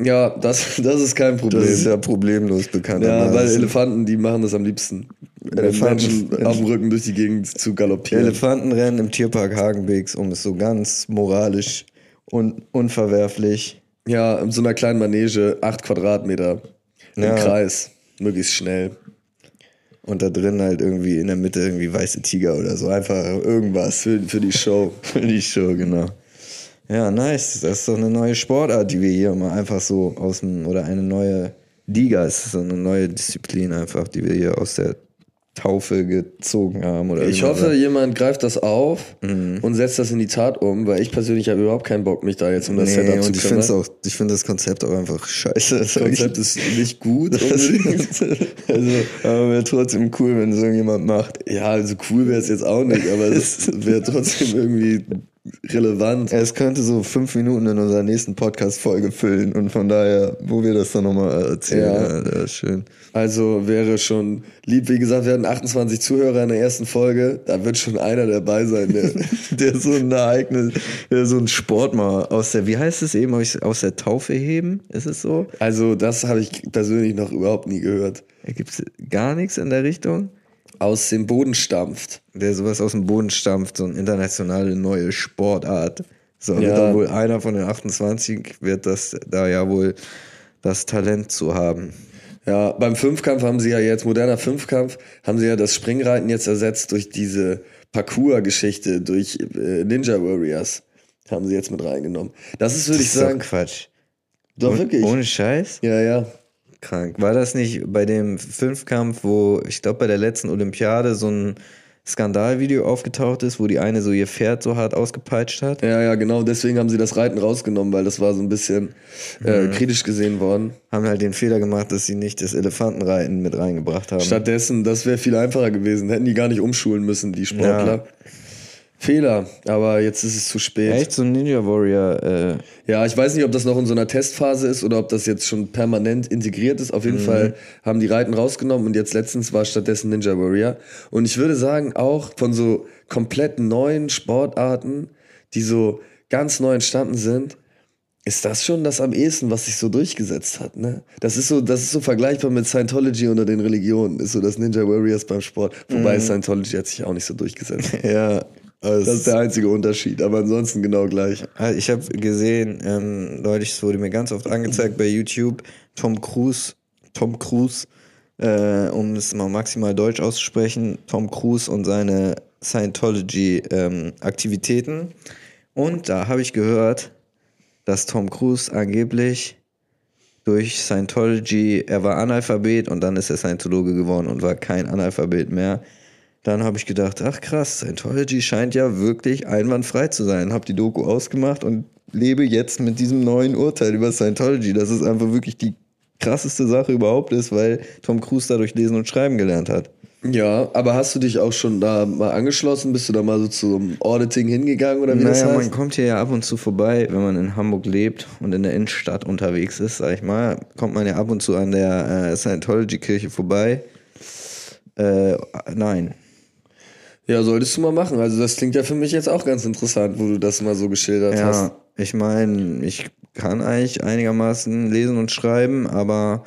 Ja, das, [laughs] das ist kein Problem. Das ist ja problemlos bekannt. Ja, weil Elefanten, die machen das am liebsten. Elefanten Menschen auf dem Rücken durch die Gegend zu galoppieren. Elefantenrennen im Tierpark Hagenbeeks, um es so ganz moralisch und unverwerflich. Ja, in so einer kleinen Manege, acht Quadratmeter im ja. Kreis, möglichst schnell. Und da drin halt irgendwie in der Mitte irgendwie weiße Tiger oder so. Einfach irgendwas. Für, für die Show. [laughs] für die Show, genau. Ja, nice. Das ist doch eine neue Sportart, die wir hier mal einfach so aus dem, oder eine neue Liga, es ist so eine neue Disziplin einfach, die wir hier aus der Taufe gezogen haben. Oder ich hoffe, jemand greift das auf mhm. und setzt das in die Tat um, weil ich persönlich habe überhaupt keinen Bock, mich da jetzt um das nee, Setup zu kümmern. Ich, auch, ich finde das Konzept auch einfach scheiße. Das Konzept ist nicht gut. [laughs] [laughs] also, aber wäre trotzdem cool, wenn es irgendjemand macht. Ja, also cool wäre es jetzt auch nicht, aber es [laughs] wäre trotzdem irgendwie relevant. Es könnte so fünf Minuten in unserer nächsten Podcast-Folge füllen und von daher, wo wir das dann nochmal erzählen, ja. ja, schön. Also wäre schon lieb, wie gesagt, wir hatten 28 Zuhörer in der ersten Folge, da wird schon einer dabei sein, der, [laughs] der so ein Ereignis, der so ein Sport mal aus der, wie heißt es eben, aus der Taufe heben, ist es so? Also das habe ich persönlich noch überhaupt nie gehört. Gibt es gar nichts in der Richtung? Aus dem Boden stampft. Der sowas aus dem Boden stampft, so eine internationale neue Sportart. So, ja. wird dann wohl einer von den 28 wird das da ja wohl das Talent zu haben. Ja, beim Fünfkampf haben sie ja jetzt, moderner Fünfkampf, haben sie ja das Springreiten jetzt ersetzt durch diese Parcours-Geschichte, durch äh, Ninja Warriors. Haben sie jetzt mit reingenommen. Das ist, würde ich sagen. Quatsch. Doch, wirklich. Ohne Scheiß? Ja, ja krank. War das nicht bei dem Fünfkampf, wo ich glaube bei der letzten Olympiade so ein Skandalvideo aufgetaucht ist, wo die eine so ihr Pferd so hart ausgepeitscht hat? Ja, ja, genau. Deswegen haben sie das Reiten rausgenommen, weil das war so ein bisschen äh, mhm. kritisch gesehen worden. Haben halt den Fehler gemacht, dass sie nicht das Elefantenreiten mit reingebracht haben. Stattdessen, das wäre viel einfacher gewesen. Hätten die gar nicht umschulen müssen, die Sportler. Ja. Fehler, aber jetzt ist es zu spät. Echt so ein Ninja Warrior. Äh ja, ich weiß nicht, ob das noch in so einer Testphase ist oder ob das jetzt schon permanent integriert ist. Auf jeden mhm. Fall haben die Reiten rausgenommen und jetzt letztens war stattdessen Ninja Warrior. Und ich würde sagen, auch von so komplett neuen Sportarten, die so ganz neu entstanden sind, ist das schon das am ehesten, was sich so durchgesetzt hat, ne? Das ist so, das ist so vergleichbar mit Scientology unter den Religionen, ist so das Ninja Warriors beim Sport. Wobei mhm. Scientology hat sich auch nicht so durchgesetzt. [laughs] ja, das ist der einzige Unterschied, aber ansonsten genau gleich. Also ich habe gesehen, ähm, neulich, es wurde mir ganz oft angezeigt bei YouTube, Tom Cruise, Tom Cruise, äh, um es mal maximal deutsch auszusprechen, Tom Cruise und seine Scientology-Aktivitäten. Ähm, und da habe ich gehört, dass Tom Cruise angeblich durch Scientology, er war Analphabet und dann ist er Scientologe geworden und war kein Analphabet mehr. Dann habe ich gedacht, ach krass, Scientology scheint ja wirklich einwandfrei zu sein. Habe die Doku ausgemacht und lebe jetzt mit diesem neuen Urteil über Scientology, dass es einfach wirklich die krasseste Sache überhaupt ist, weil Tom Cruise dadurch lesen und schreiben gelernt hat. Ja, aber hast du dich auch schon da mal angeschlossen? Bist du da mal so zum Auditing hingegangen oder wie naja, das heißt? man kommt hier ja ab und zu vorbei, wenn man in Hamburg lebt und in der Innenstadt unterwegs ist, sag ich mal, kommt man ja ab und zu an der äh, Scientology-Kirche vorbei. Äh, nein, ja, solltest du mal machen. Also das klingt ja für mich jetzt auch ganz interessant, wo du das mal so geschildert ja, hast. Ja, ich meine, ich kann eigentlich einigermaßen lesen und schreiben, aber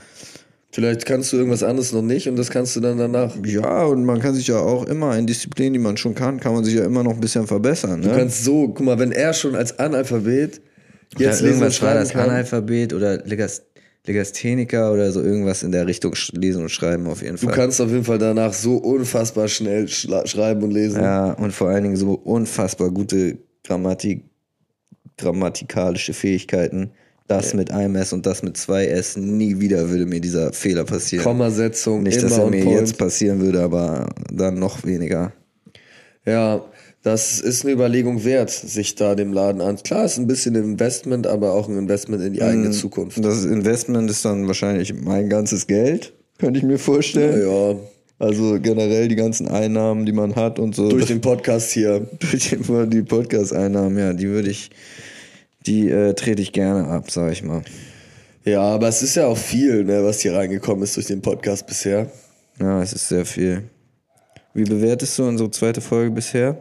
Vielleicht kannst du irgendwas anderes noch nicht und das kannst du dann danach. Ja, und man kann sich ja auch immer in Disziplinen, die man schon kann, kann man sich ja immer noch ein bisschen verbessern. Ne? Du kannst so, guck mal, wenn er schon als Analphabet jetzt ja, lesen und schreiben kann, Analphabet oder Legast Legastheniker oder so irgendwas in der Richtung lesen und schreiben auf jeden Fall. Du kannst auf jeden Fall danach so unfassbar schnell schreiben und lesen. Ja, und vor allen Dingen so unfassbar gute Grammatik, grammatikalische Fähigkeiten. Das ja. mit einem S und das mit zwei S. Nie wieder würde mir dieser Fehler passieren. Kommasetzung. Nicht, dass er mir jetzt passieren würde, aber dann noch weniger. Ja, das ist eine Überlegung wert, sich da dem Laden an. Klar, ist ein bisschen ein Investment, aber auch ein Investment in die eigene mm, Zukunft. Das Investment ist dann wahrscheinlich mein ganzes Geld, könnte ich mir vorstellen. Ja, ja. Also generell die ganzen Einnahmen, die man hat und so. Durch den Podcast hier. [laughs] Durch die Podcast-Einnahmen, ja, die würde ich, die äh, trete ich gerne ab, sag ich mal. Ja, aber es ist ja auch viel, ne, was hier reingekommen ist durch den Podcast bisher. Ja, es ist sehr viel. Wie bewertest du unsere zweite Folge bisher?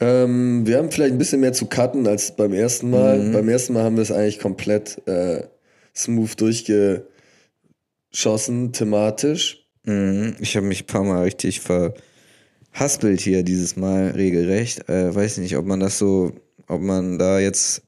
Ähm, wir haben vielleicht ein bisschen mehr zu cutten als beim ersten Mal. Mhm. Beim ersten Mal haben wir es eigentlich komplett äh, smooth durchgeschossen, thematisch. Mhm. Ich habe mich ein paar Mal richtig verhaspelt hier dieses Mal regelrecht. Äh, weiß nicht, ob man das so, ob man da jetzt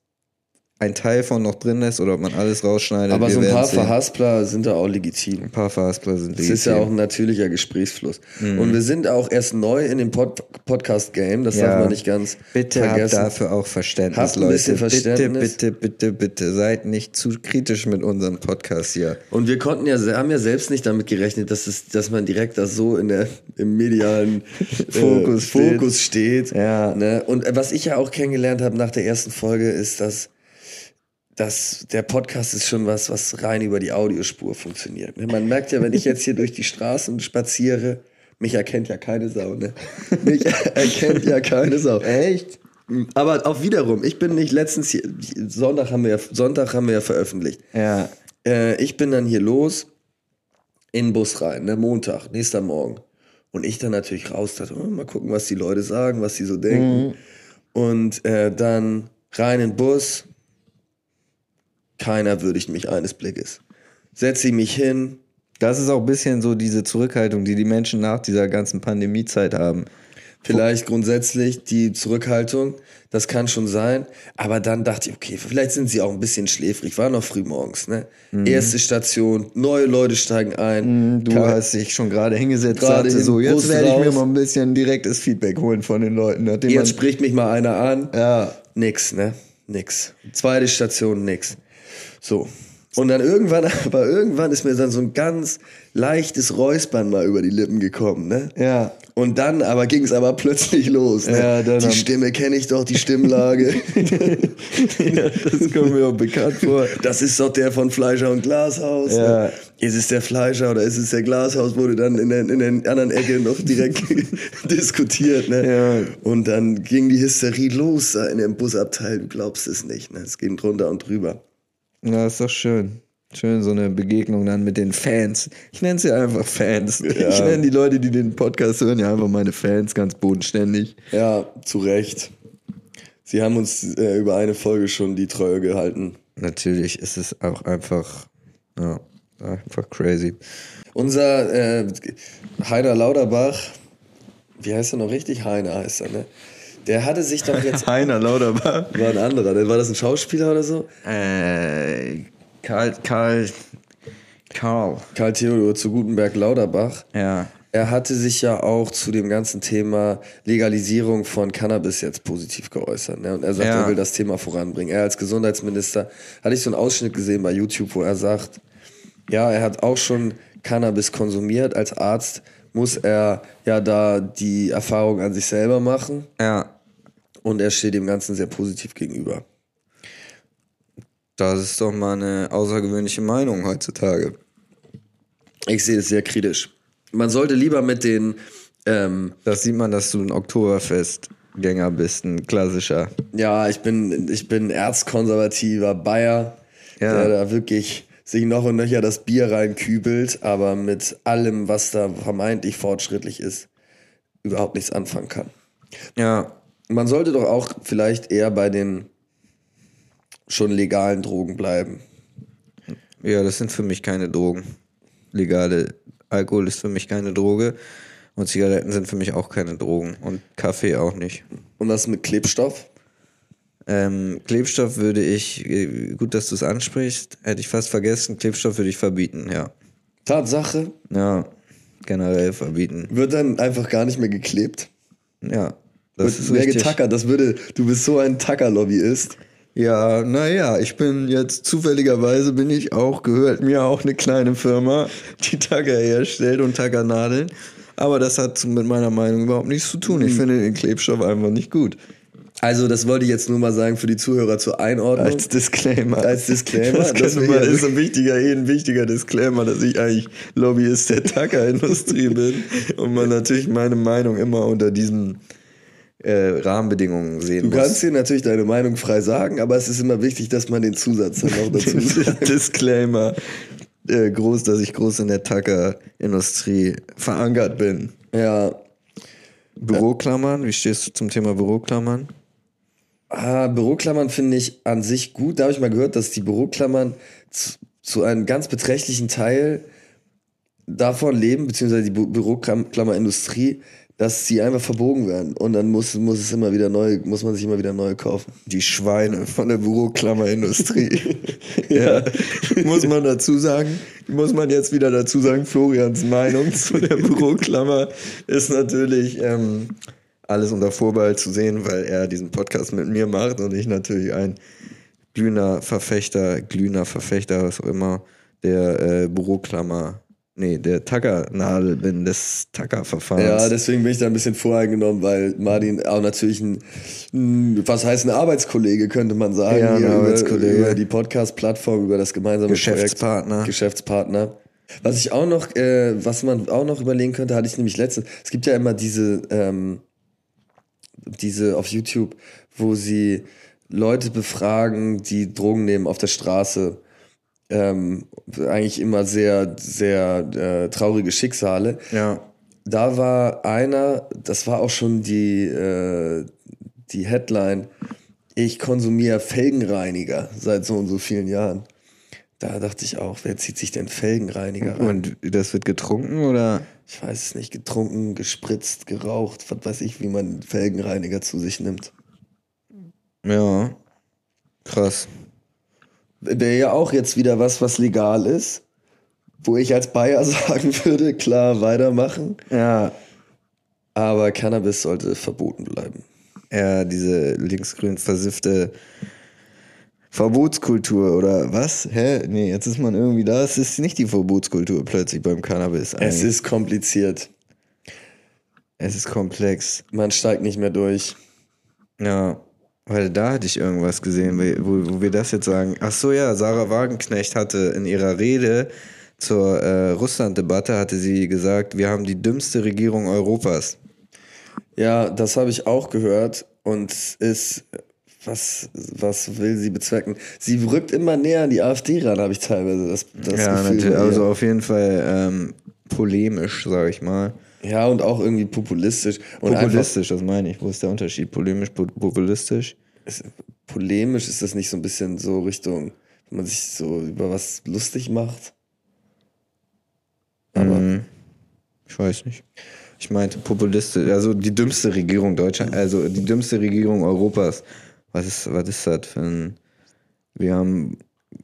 ein Teil von noch drin ist oder ob man alles rausschneidet. Aber so ein paar Verhaspler sind da auch legitim. Ein paar Verhaspler sind legitim. Das ist ja auch ein natürlicher Gesprächsfluss. Mhm. Und wir sind auch erst neu in dem Pod Podcast-Game, das ja. darf man nicht ganz bitte vergessen. Habt dafür auch Verständnis, habt Leute. Bisschen Verständnis. Bitte, bitte, bitte, bitte, seid nicht zu kritisch mit unserem Podcast hier. Und wir konnten ja, haben ja selbst nicht damit gerechnet, dass, es, dass man direkt das so in der, im medialen [laughs] Fokus, äh, Fokus steht. Ja. Ne? Und was ich ja auch kennengelernt habe nach der ersten Folge, ist, dass das, der Podcast ist schon was, was rein über die Audiospur funktioniert. Ne? Man merkt ja, wenn ich jetzt hier durch die Straßen spaziere, mich erkennt ja keine Sau, ne? Mich erkennt ja keine Sau. Echt? Aber auch wiederum, ich bin nicht letztens hier, Sonntag haben wir ja, Sonntag haben wir ja veröffentlicht. Ja. Äh, ich bin dann hier los, in den Bus rein, ne? Montag, nächster Morgen. Und ich dann natürlich raus, dachte, oh, mal gucken, was die Leute sagen, was sie so denken. Mhm. Und äh, dann rein in den Bus, keiner würdigt mich eines Blickes. Setze ich mich hin. Das ist auch ein bisschen so diese Zurückhaltung, die die Menschen nach dieser ganzen Pandemiezeit haben. Vielleicht grundsätzlich die Zurückhaltung, das kann schon sein. Aber dann dachte ich, okay, vielleicht sind sie auch ein bisschen schläfrig. War noch früh morgens, ne? Mhm. Erste Station, neue Leute steigen ein. Mhm, du Kann, hast dich schon gerade hingesetzt, gerade so, jetzt werde ich mir mal ein bisschen direktes Feedback holen von den Leuten. Jetzt spricht mich mal einer an. Ja. Nix, ne? Nix. Zweite Station, nix. So. Und dann irgendwann, [laughs] aber irgendwann ist mir dann so ein ganz leichtes Räuspern mal über die Lippen gekommen, ne? Ja. Und dann aber ging es aber plötzlich los. Ne? Ja, dann die Stimme kenne ich doch, die Stimmlage. [laughs] ja, das kommt mir auch bekannt vor. Das ist doch der von Fleischer und Glashaus. Ne? Ja. Ne? Ist es der Fleischer oder ist es der Glashaus? Wurde dann in der, in der anderen Ecke noch direkt [laughs] diskutiert. Ne? Ja. Und dann ging die Hysterie los in dem Busabteil. Du glaubst es nicht. Ne? Es ging drunter und drüber. Ja, ist doch schön. Schön, so eine Begegnung dann mit den Fans. Ich nenne sie einfach Fans. Ja. Ich nenne die Leute, die den Podcast hören, ja einfach meine Fans, ganz bodenständig. Ja, zu Recht. Sie haben uns äh, über eine Folge schon die Treue gehalten. Natürlich ist es auch einfach, ja, einfach crazy. Unser äh, Heiner Lauterbach, wie heißt er noch richtig? Heiner heißt er, ne? Der hatte sich doch jetzt. [laughs] Heiner Lauterbach. War ein anderer. War das ein Schauspieler oder so? Äh, Karl, Karl, Karl. Karl Theodor zu Gutenberg Lauterbach. Ja. Er hatte sich ja auch zu dem ganzen Thema Legalisierung von Cannabis jetzt positiv geäußert. Ne? Und er sagt, Ja. er will das Thema voranbringen. Er als Gesundheitsminister hatte ich so einen Ausschnitt gesehen bei YouTube, wo er sagt, ja, er hat auch schon Cannabis konsumiert. Als Arzt muss er ja da die Erfahrung an sich selber machen. Ja. Und er steht dem Ganzen sehr positiv gegenüber. Das ist doch mal eine außergewöhnliche Meinung heutzutage. Ich sehe es sehr kritisch. Man sollte lieber mit den, ähm, Das sieht man, dass du ein Oktoberfestgänger bist, ein klassischer. ja, ich bin, ich bin erzkonservativer Bayer, Ja. der da wirklich sich noch und nöcher das Bier reinkübelt, aber mit allem, was da vermeintlich fortschrittlich ist, überhaupt nichts anfangen kann. Ja. Man sollte doch auch vielleicht eher bei den schon legalen Drogen bleiben. Ja, das sind für mich keine Drogen. Legale Alkohol ist für mich keine Droge. Und Zigaretten sind für mich auch keine Drogen. Und Kaffee auch nicht. Und was mit Klebstoff? Ähm, Klebstoff würde ich, äh, gut, dass du es ansprichst, hätte ich fast vergessen, Klebstoff würde ich verbieten, ja. Tatsache, Ja, generell verbieten. wird dann einfach gar nicht mehr geklebt. Ja, das ist mehr richtig. getackert. Das würde, du bist so ein Tacker-Lobbyist. Ja, naja, ich bin jetzt zufälligerweise bin ich auch, gehört mir auch eine kleine Firma, die Tacker herstellt und Tackernadeln. Aber das hat mit meiner Meinung überhaupt nichts zu tun. Ich finde den Klebstoff einfach nicht gut. Also, das wollte ich jetzt nur mal sagen für die Zuhörer zur Einordnung. Als Disclaimer. Als Disclaimer, Das, das ja ist ein wichtiger, eh ein wichtiger Disclaimer, dass ich eigentlich Lobbyist der Tackerindustrie bin und man natürlich meine Meinung immer unter diesen äh, Rahmenbedingungen sehen Du muss. kannst dir natürlich deine Meinung frei sagen, aber es ist immer wichtig, dass man den Zusatz dann noch dazu [laughs] sagt. Disclaimer. Äh, groß, dass ich groß in der Tackerindustrie verankert bin. Ja. Büroklammern, wie stehst du zum Thema Büroklammern? Ah, Büroklammern finde ich an sich gut. Da habe ich mal gehört, dass die Büroklammern zu, zu einem ganz beträchtlichen Teil davon leben, beziehungsweise die Bü Büroklammerindustrie, dass sie einfach verbogen werden. Und dann muss, muss es immer wieder neu, muss man sich immer wieder neue kaufen. Die Schweine von der Büroklammerindustrie. [laughs] ja, muss man dazu sagen, muss man jetzt wieder dazu sagen, Florians Meinung zu der Büroklammer ist natürlich ähm, alles unter Vorbehalt zu sehen, weil er diesen Podcast mit mir macht und ich natürlich ein glühender Verfechter, glühender Verfechter, was auch immer, der äh, Büroklammer, nee, der Tackernadel bin, des Tackerverfahrens. Ja, deswegen bin ich da ein bisschen voreingenommen, weil Martin auch natürlich ein, was heißt ein Arbeitskollege, könnte man sagen, Ja, ein Arbeitskollege. Über, über die Podcast-Plattform, über das gemeinsame Geschäftspartner. Projekt. Geschäftspartner. Was ich auch noch, äh, was man auch noch überlegen könnte, hatte ich nämlich letztens, es gibt ja immer diese, ähm, diese auf YouTube, wo sie Leute befragen, die Drogen nehmen auf der Straße. Ähm, eigentlich immer sehr, sehr äh, traurige Schicksale ja. da war einer, das war auch schon die, äh, die Headline, ich konsumiere Felgenreiniger seit so und so vielen Jahren. Da dachte ich auch, wer zieht sich denn Felgenreiniger rein? Und das wird getrunken oder? Ich weiß es nicht, getrunken, gespritzt, geraucht, was weiß ich, wie man Felgenreiniger zu sich nimmt. Ja. Krass. Wäre ja auch jetzt wieder was, was legal ist, wo ich als Bayer [laughs] sagen würde, klar, weitermachen. Ja. Aber Cannabis sollte verboten bleiben. Ja, diese linksgrün versiffte Verbotskultur oder was? Hä? Nee, jetzt ist man irgendwie da. Es ist nicht die Verbotskultur plötzlich beim Cannabis. Es eigentlich. ist kompliziert. es ist komplex. Man steigt nicht mehr durch. Ja. Weil da hatte ich irgendwas gesehen, wo, wo wir das jetzt sagen. Ach so, ja, Sarah Wagenknecht hatte in ihrer Rede zur äh, Russland-Debatte hatte sie gesagt, wir haben die dümmste Regierung Europas. Ja, das habe ich auch gehört und ist, was, was will sie bezwecken? Sie rückt immer näher an die AfD ran, habe ich teilweise das, das ja, Gefühl. natürlich. bei ihr. Also auf jeden Fall ähm, polemisch, sage ich mal. Ja, und auch irgendwie populistisch. Und Populistisch, das meine ich. Wo ist der Unterschied? Polemisch, po- populistisch? Ist, polemisch ist das nicht so ein bisschen so Richtung, wenn man sich so über was lustig macht? Aber Mhm. Ich weiß nicht. Ich meinte populistisch, also die dümmste Regierung Deutschland, also die dümmste Regierung Europas. Was ist, was ist das für ein. Wir haben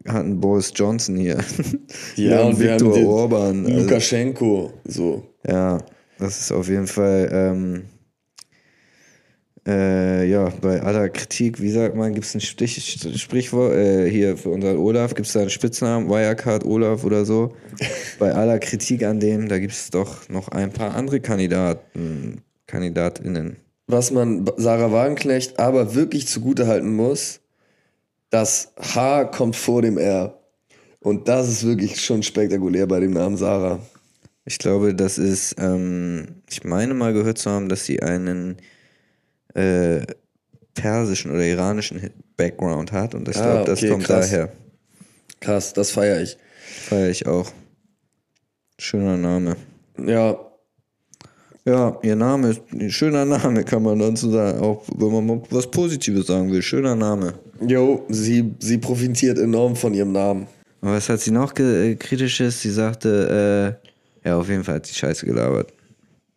hatten Boris Johnson hier. Ja, und wir haben Viktor den Orban. Also, Lukaschenko, so. ja, das ist auf jeden Fall. Ähm, äh, ja, bei aller Kritik, wie sagt man, gibt es ein Stich, Sprichwort, äh, hier für unseren Olaf, gibt es da einen Spitznamen, Wirecard Olaf oder so. [laughs] bei aller Kritik an dem, da gibt es doch noch ein paar andere Kandidaten, KandidatInnen. Was man Sarah Wagenknecht aber wirklich zugutehalten muss, das H kommt vor dem R. Und das ist wirklich schon spektakulär bei dem Namen Sarah. Ich glaube, das ist, ähm, ich meine mal gehört zu haben, dass sie einen äh, persischen oder iranischen Background hat und ich Ah, glaube, das okay, kommt krass. daher. Krass, das feiere ich. Feier ich auch. Schöner Name. Ja, Ja, ihr Name ist ein schöner Name, kann man dann so sagen. Auch wenn man mal was Positives sagen will. Schöner Name. jo, sie, sie profitiert enorm von ihrem Namen. Und was hat sie noch äh, kritisches? Sie sagte, äh, ja, auf jeden Fall hat sie Scheiße gelabert.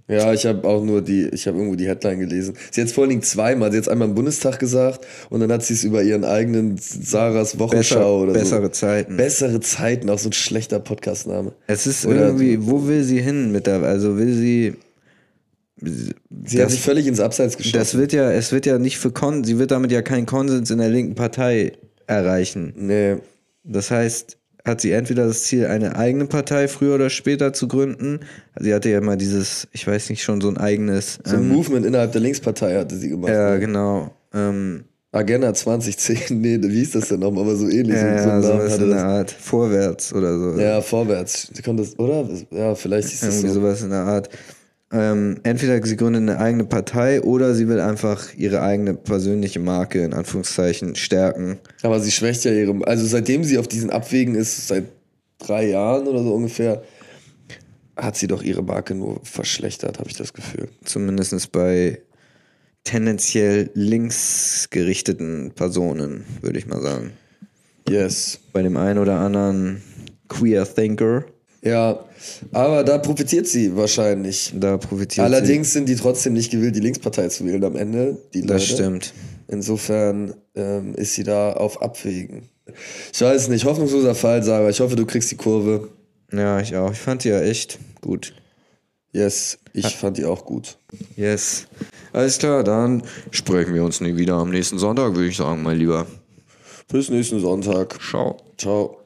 Ja, ich habe auch nur die, ich habe irgendwo die Headline gelesen. Sie hat es vor allen Dingen zweimal. Sie hat es einmal im Bundestag gesagt und dann hat sie es über ihren eigenen Sarahs Wochenschau Besser, oder bessere so. Zeiten. Bessere Zeiten, auch so ein schlechter Podcastname. es ist Oder- irgendwie, wo will sie hin mit der, also will sie, Sie hat Das- sich völlig ins Abseits geschossen. das wird ja, es wird ja nicht für Kon, sie wird damit ja keinen Konsens in der linken Partei erreichen. nee. Das heißt, hat sie entweder das Ziel, eine eigene Partei früher oder später zu gründen. Sie hatte ja immer dieses, ich weiß nicht, schon so ein eigenes. So ein ähm, Movement innerhalb der Linkspartei hatte sie gemacht. ja, ne? genau. Ähm, Agenda 2010, [laughs] nee, wie hieß das denn nochmal? Aber so ähnlich. ja, so, so ja, in der das. Art. Vorwärts oder so. Ja, vorwärts. Sie konnte das, oder? Ja, vielleicht ist das Irgendwie so. sowas in der Art. Ähm, entweder sie gründet eine eigene Partei oder sie will einfach ihre eigene persönliche Marke in Anführungszeichen stärken. Aber sie schwächt ja ihre. Also seitdem sie auf diesen Abwegen ist, seit drei Jahren oder so ungefähr, hat sie doch ihre Marke nur verschlechtert, habe ich das Gefühl. Zumindest bei tendenziell linksgerichteten Personen, würde ich mal sagen. Yes. Bei dem einen oder anderen Queer Thinker, Ja, aber da profitiert sie wahrscheinlich. da profitiert Allerdings sind die trotzdem nicht gewillt, die Linkspartei zu wählen am Ende. Sie. Das Leute. stimmt. Insofern ähm, ist sie da auf Abwägen. Ich weiß nicht, hoffnungsloser Fall, Sarah. Ich hoffe, du kriegst die Kurve. Ja, ich auch. Ich fand die ja echt gut. Yes, ich fand die auch gut. Yes. Alles klar, dann sprechen wir uns nie wieder am nächsten Sonntag, würde ich sagen, mein Lieber. Bis nächsten Sonntag. Ciao. Ciao.